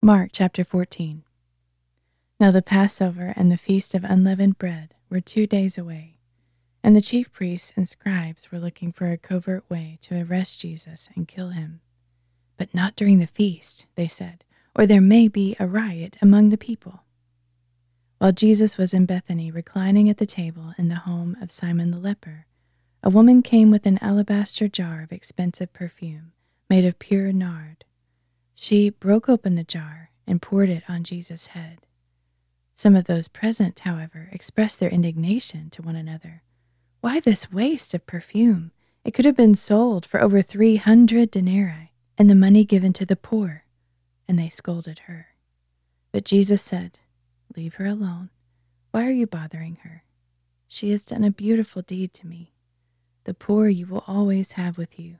Mark chapter 14. Now the Passover and the feast of unleavened bread were two days away, and the chief priests and scribes were looking for a covert way to arrest Jesus and kill him. But not during the feast, they said, or there may be a riot among the people. While Jesus was in Bethany reclining at the table in the home of Simon the leper, a woman came with an alabaster jar of expensive perfume made of pure nard she broke open the jar and poured it on Jesus' head. Some of those present, however, expressed their indignation to one another. Why this waste of perfume? It could have been sold for over 300 denarii and the money given to the poor. And they scolded her. But Jesus said, Leave her alone. Why are you bothering her? She has done a beautiful deed to me. The poor you will always have with you,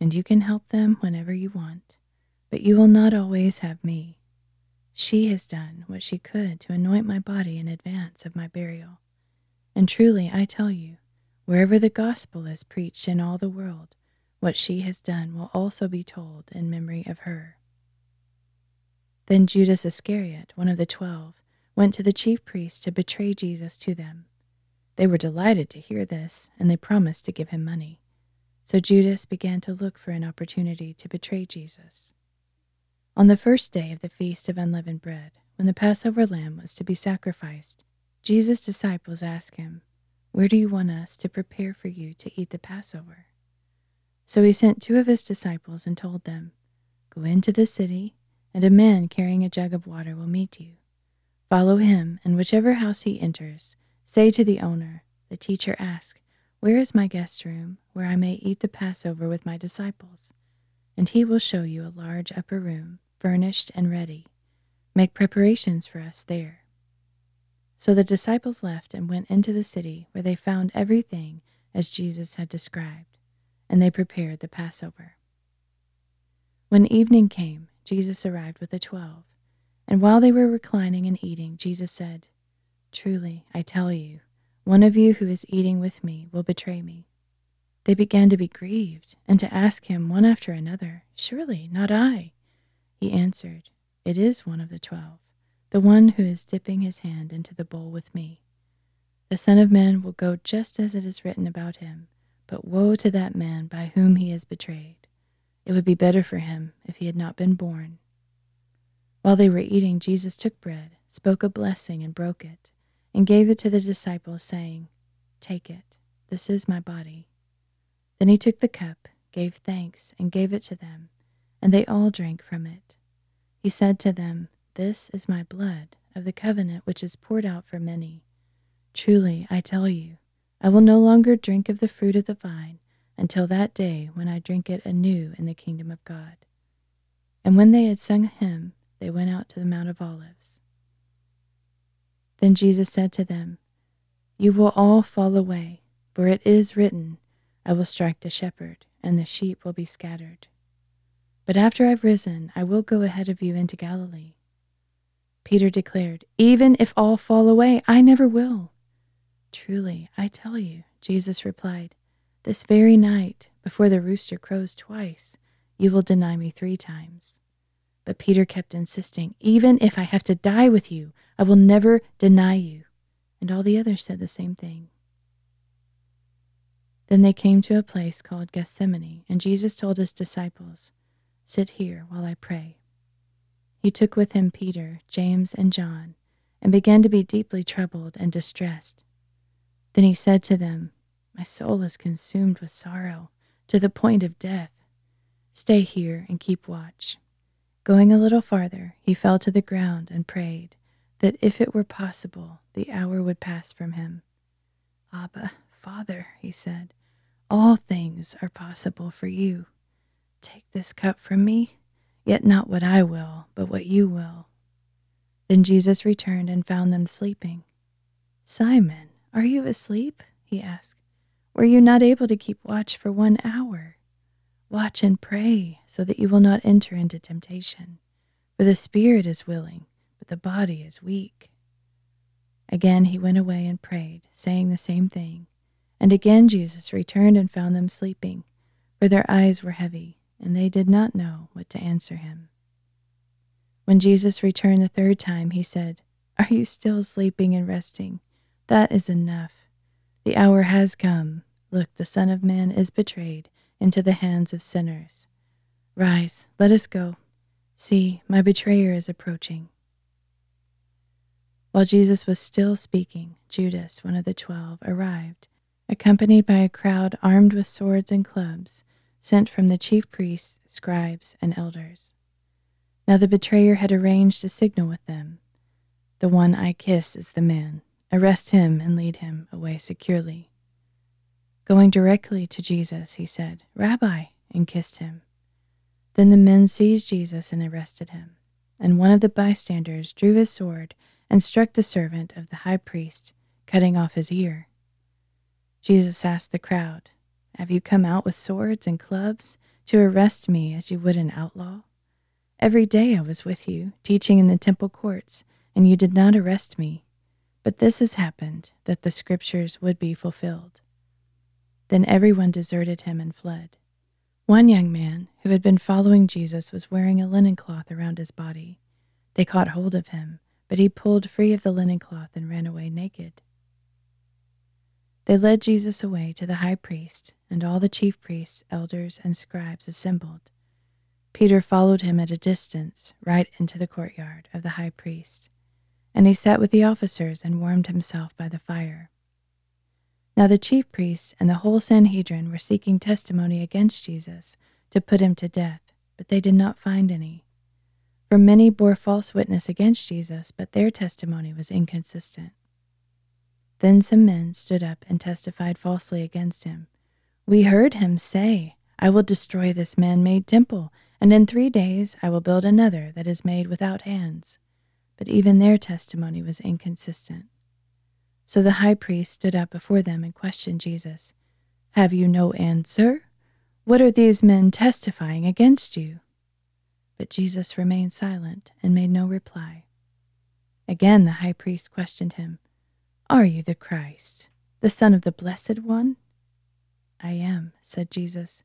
and you can help them whenever you want but you will not always have me. She has done what she could to anoint my body in advance of my burial. And truly, I tell you, wherever the gospel is preached in all the world, what she has done will also be told in memory of her. Then Judas Iscariot, one of the twelve, went to the chief priests to betray Jesus to them. They were delighted to hear this, and they promised to give him money. So Judas began to look for an opportunity to betray Jesus. On the first day of the Feast of Unleavened Bread, when the Passover lamb was to be sacrificed, Jesus' disciples asked him, Where do you want us to prepare for you to eat the Passover? So he sent two of his disciples and told them, Go into the city, and a man carrying a jug of water will meet you. Follow him, and whichever house he enters, say to the owner, The teacher asks, Where is my guest room, where I may eat the Passover with my disciples? and he will show you a large upper room, furnished and ready. Make preparations for us there. So the disciples left and went into the city, where they found everything as Jesus had described, and they prepared the Passover. When evening came, Jesus arrived with the twelve, and while they were reclining and eating, Jesus said, Truly, I tell you, one of you who is eating with me will betray me. They began to be grieved and to ask him one after another, Surely not I. He answered, It is one of the twelve, the one who is dipping his hand into the bowl with me. The Son of Man will go just as it is written about him, but woe to that man by whom he is betrayed. It would be better for him if he had not been born. While they were eating, Jesus took bread, spoke a blessing, and broke it, and gave it to the disciples, saying, Take it, this is my body. Then he took the cup, gave thanks, and gave it to them, and they all drank from it. He said to them, This is my blood of the covenant which is poured out for many. Truly, I tell you, I will no longer drink of the fruit of the vine until that day when I drink it anew in the kingdom of God. And when they had sung a hymn, they went out to the Mount of Olives. Then Jesus said to them, You will all fall away, for it is written, I will strike the shepherd, and the sheep will be scattered. But after I've risen, I will go ahead of you into Galilee. Peter declared, Even if all fall away, I never will. Truly, I tell you, Jesus replied, this very night, before the rooster crows twice, you will deny me three times. But Peter kept insisting, Even if I have to die with you, I will never deny you. And all the others said the same thing. Then they came to a place called Gethsemane, and Jesus told his disciples, Sit here while I pray. He took with him Peter, James, and John, and began to be deeply troubled and distressed. Then he said to them, My soul is consumed with sorrow, to the point of death. Stay here and keep watch. Going a little farther, he fell to the ground and prayed that if it were possible, the hour would pass from him. Abba, Father, he said, all things are possible for you. Take this cup from me, yet not what I will, but what you will. Then Jesus returned and found them sleeping. Simon, are you asleep? he asked. Were you not able to keep watch for one hour? Watch and pray, so that you will not enter into temptation. For the spirit is willing, but the body is weak. Again he went away and prayed, saying the same thing. And again Jesus returned and found them sleeping, for their eyes were heavy, and they did not know what to answer him. When Jesus returned the third time, he said, Are you still sleeping and resting? That is enough. The hour has come. Look, the Son of Man is betrayed into the hands of sinners. Rise, let us go. See, my betrayer is approaching. While Jesus was still speaking, Judas, one of the twelve, arrived, accompanied by a crowd armed with swords and clubs, sent from the chief priests, scribes, and elders. Now the betrayer had arranged a signal with them. The one I kiss is the man. Arrest him and lead him away securely. Going directly to Jesus, he said, Rabbi, and kissed him. Then the men seized Jesus and arrested him. And one of the bystanders drew his sword and struck the servant of the high priest, cutting off his ear. Jesus asked the crowd, Have you come out with swords and clubs to arrest me as you would an outlaw? Every day I was with you, teaching in the temple courts, and you did not arrest me. But this has happened, that the scriptures would be fulfilled. Then everyone deserted him and fled. One young man who had been following Jesus was wearing a linen cloth around his body. They caught hold of him but he pulled free of the linen cloth and ran away naked. They led Jesus away to the high priest, and all the chief priests, elders, and scribes assembled. Peter followed him at a distance, right into the courtyard of the high priest, and he sat with the officers and warmed himself by the fire. Now the chief priests and the whole Sanhedrin were seeking testimony against Jesus to put him to death, but they did not find any. For many bore false witness against Jesus, but their testimony was inconsistent. Then some men stood up and testified falsely against him. We heard him say, I will destroy this man made temple, and in three days I will build another that is made without hands. But even their testimony was inconsistent. So the high priest stood up before them and questioned Jesus Have you no answer? What are these men testifying against you? But Jesus remained silent and made no reply. Again the high priest questioned him Are you the Christ, the Son of the Blessed One? I am, said Jesus,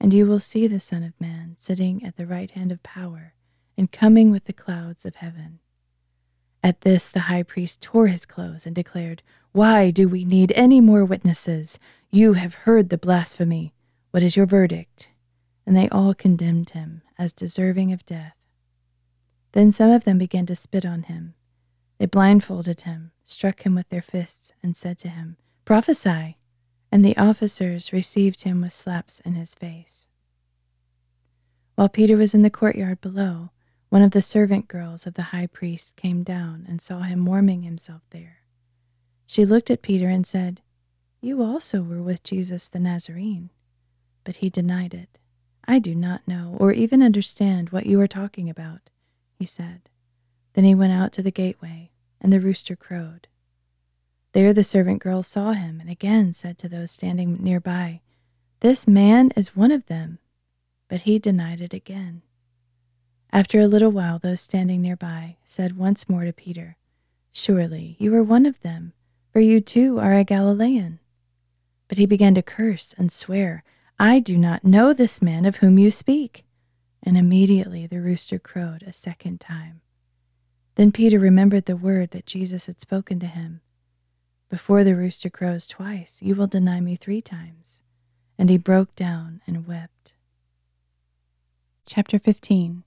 and you will see the Son of Man sitting at the right hand of power and coming with the clouds of heaven. At this the high priest tore his clothes and declared, Why do we need any more witnesses? You have heard the blasphemy. What is your verdict? And they all condemned him as deserving of death. Then some of them began to spit on him. They blindfolded him, struck him with their fists, and said to him, Prophesy! And the officers received him with slaps in his face. While Peter was in the courtyard below, one of the servant girls of the high priest came down and saw him warming himself there. She looked at Peter and said, You also were with Jesus the Nazarene. But he denied it. I do not know or even understand what you are talking about, he said. Then he went out to the gateway, and the rooster crowed. There the servant girl saw him and again said to those standing nearby, This man is one of them. But he denied it again. After a little while, those standing nearby said once more to Peter, Surely you are one of them, for you too are a Galilean. But he began to curse and swear I do not know this man of whom you speak. And immediately the rooster crowed a second time. Then Peter remembered the word that Jesus had spoken to him Before the rooster crows twice, you will deny me three times. And he broke down and wept. Chapter 15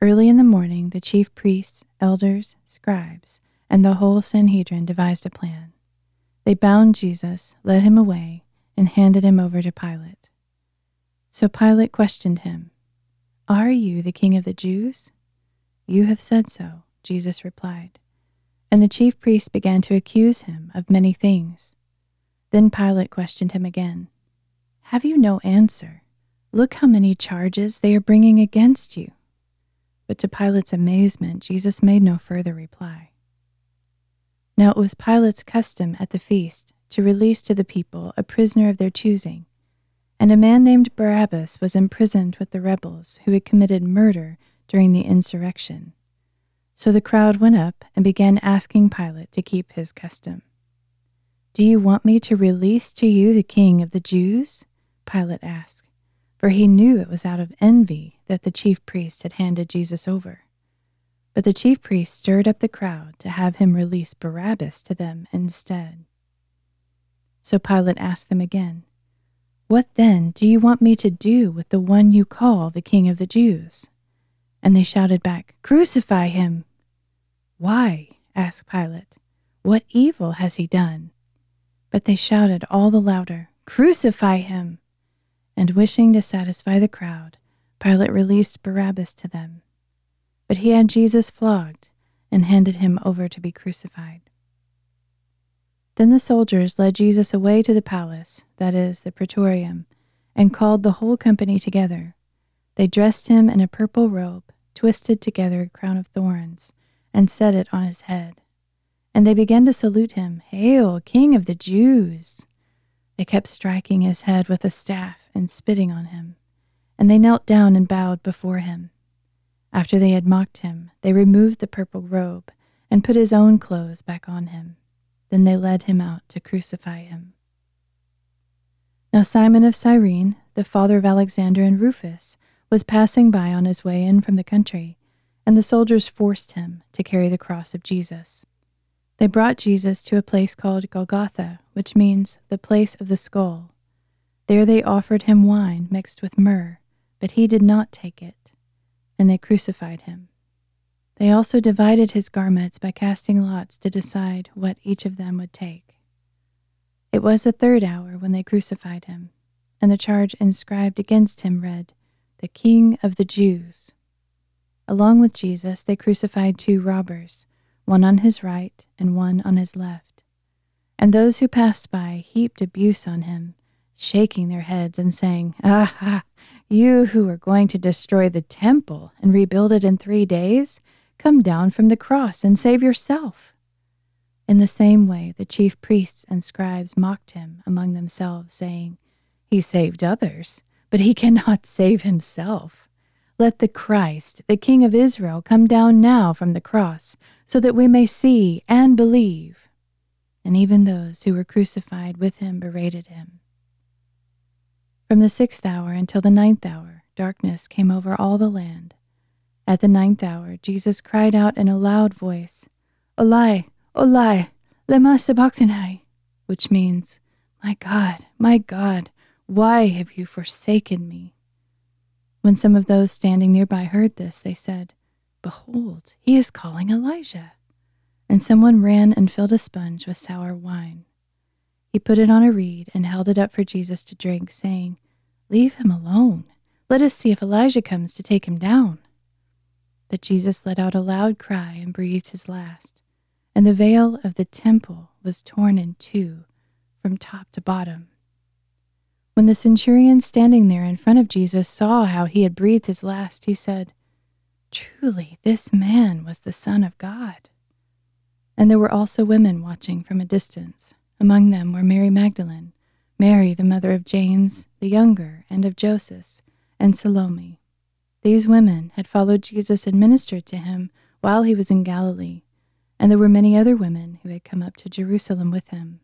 Early in the morning, the chief priests, elders, scribes, and the whole Sanhedrin devised a plan. They bound Jesus, led him away, and handed him over to Pilate. So Pilate questioned him, Are you the king of the Jews? You have said so, Jesus replied. And the chief priests began to accuse him of many things. Then Pilate questioned him again, Have you no answer? Look how many charges they are bringing against you. But to Pilate's amazement, Jesus made no further reply. Now it was Pilate's custom at the feast to release to the people a prisoner of their choosing, and a man named Barabbas was imprisoned with the rebels who had committed murder during the insurrection. So the crowd went up and began asking Pilate to keep his custom. Do you want me to release to you the king of the Jews? Pilate asked, for he knew it was out of envy that the chief priests had handed Jesus over. But the chief priests stirred up the crowd to have him release Barabbas to them instead. So Pilate asked them again, What then do you want me to do with the one you call the King of the Jews? And they shouted back, Crucify him! Why? asked Pilate. What evil has he done? But they shouted all the louder, Crucify him! And wishing to satisfy the crowd, Pilate released Barabbas to them. But he had Jesus flogged and handed him over to be crucified. Then the soldiers led Jesus away to the palace, that is, the praetorium, and called the whole company together. They dressed him in a purple robe, twisted together a crown of thorns, and set it on his head. And they began to salute him, Hail, King of the Jews! They kept striking his head with a staff and spitting on him, and they knelt down and bowed before him. After they had mocked him, they removed the purple robe and put his own clothes back on him. Then they led him out to crucify him. Now Simon of Cyrene, the father of Alexander and Rufus, was passing by on his way in from the country, and the soldiers forced him to carry the cross of Jesus. They brought Jesus to a place called Golgotha, which means the place of the skull. There they offered him wine mixed with myrrh, but he did not take it, and they crucified him. They also divided his garments by casting lots to decide what each of them would take. It was the third hour when they crucified him, and the charge inscribed against him read, The King of the Jews. Along with Jesus, they crucified two robbers one on his right and one on his left. And those who passed by heaped abuse on him, shaking their heads and saying, Aha, you who are going to destroy the temple and rebuild it in three days, come down from the cross and save yourself. In the same way, the chief priests and scribes mocked him among themselves, saying, He saved others, but he cannot save himself. Let the Christ, the King of Israel, come down now from the cross, so that we may see and believe. And even those who were crucified with him berated him. From the sixth hour until the ninth hour, darkness came over all the land. At the ninth hour, Jesus cried out in a loud voice, Eli, Eli, lema sabachthani, which means, My God, my God, why have you forsaken me? When some of those standing nearby heard this, they said, Behold, he is calling Elijah. And someone ran and filled a sponge with sour wine. He put it on a reed and held it up for Jesus to drink, saying, Leave him alone. Let us see if Elijah comes to take him down. But Jesus let out a loud cry and breathed his last, and the veil of the temple was torn in two from top to bottom. When the centurion standing there in front of Jesus saw how he had breathed his last, he said, Truly, this man was the Son of God. And there were also women watching from a distance. Among them were Mary Magdalene, Mary, the mother of James the younger, and of Joseph, and Salome. These women had followed Jesus and ministered to him while he was in Galilee, and there were many other women who had come up to Jerusalem with him.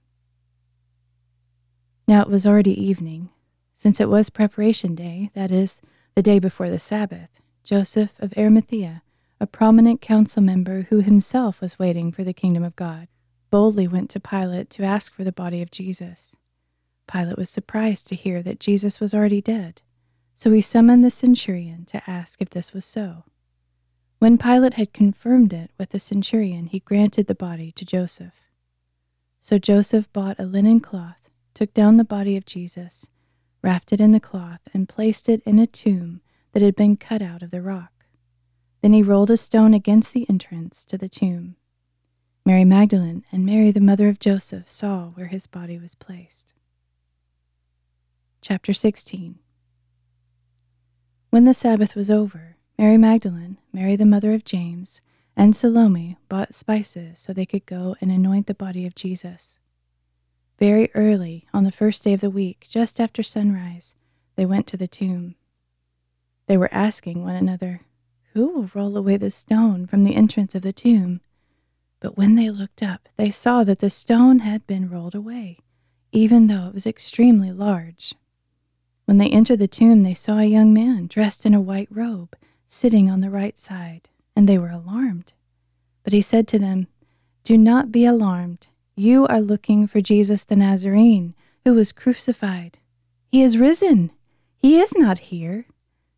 Now it was already evening. Since it was preparation day, that is, the day before the Sabbath, Joseph of Arimathea, a prominent council member who himself was waiting for the kingdom of God, boldly went to Pilate to ask for the body of Jesus. Pilate was surprised to hear that Jesus was already dead, so he summoned the centurion to ask if this was so. When Pilate had confirmed it with the centurion, he granted the body to Joseph. So Joseph bought a linen cloth took down the body of Jesus, wrapped it in the cloth, and placed it in a tomb that had been cut out of the rock. Then he rolled a stone against the entrance to the tomb. Mary Magdalene and Mary, the mother of Joseph, saw where his body was placed. Chapter 16 When the Sabbath was over, Mary Magdalene, Mary the mother of James, and Salome bought spices so they could go and anoint the body of Jesus. Very early, on the first day of the week, just after sunrise, they went to the tomb. They were asking one another, Who will roll away the stone from the entrance of the tomb? But when they looked up, they saw that the stone had been rolled away, even though it was extremely large. When they entered the tomb, they saw a young man dressed in a white robe, sitting on the right side, and they were alarmed. But he said to them, Do not be alarmed. You are looking for Jesus the Nazarene, who was crucified. He is risen. He is not here.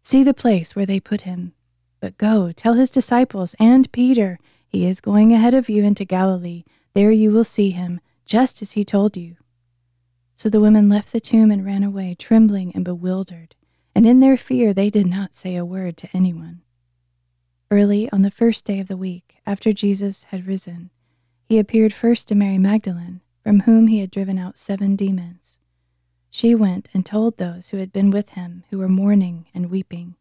See the place where they put him. But go, tell his disciples and Peter, he is going ahead of you into Galilee. There you will see him, just as he told you. So the women left the tomb and ran away, trembling and bewildered, and in their fear they did not say a word to anyone. Early on the first day of the week, after Jesus had risen, he appeared first to Mary Magdalene, from whom he had driven out seven demons. She went and told those who had been with him, who were mourning and weeping.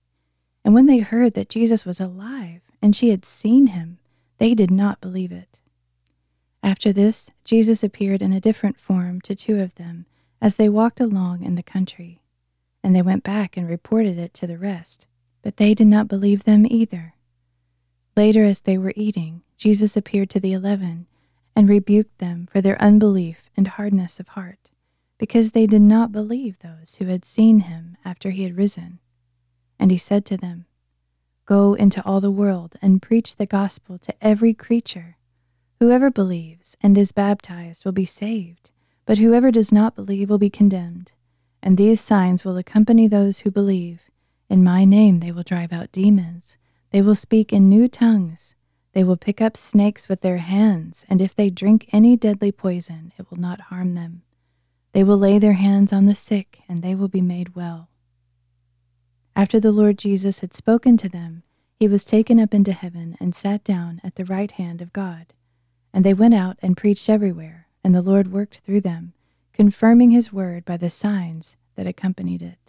And when they heard that Jesus was alive and she had seen him, they did not believe it. After this, Jesus appeared in a different form to two of them as they walked along in the country. And they went back and reported it to the rest, but they did not believe them either. Later, as they were eating, Jesus appeared to the eleven and rebuked them for their unbelief and hardness of heart, because they did not believe those who had seen him after he had risen. And he said to them, Go into all the world and preach the gospel to every creature. Whoever believes and is baptized will be saved, but whoever does not believe will be condemned. And these signs will accompany those who believe. In my name they will drive out demons. They will speak in new tongues. They will pick up snakes with their hands, and if they drink any deadly poison, it will not harm them. They will lay their hands on the sick, and they will be made well. After the Lord Jesus had spoken to them, he was taken up into heaven and sat down at the right hand of God. And they went out and preached everywhere, and the Lord worked through them, confirming his word by the signs that accompanied it.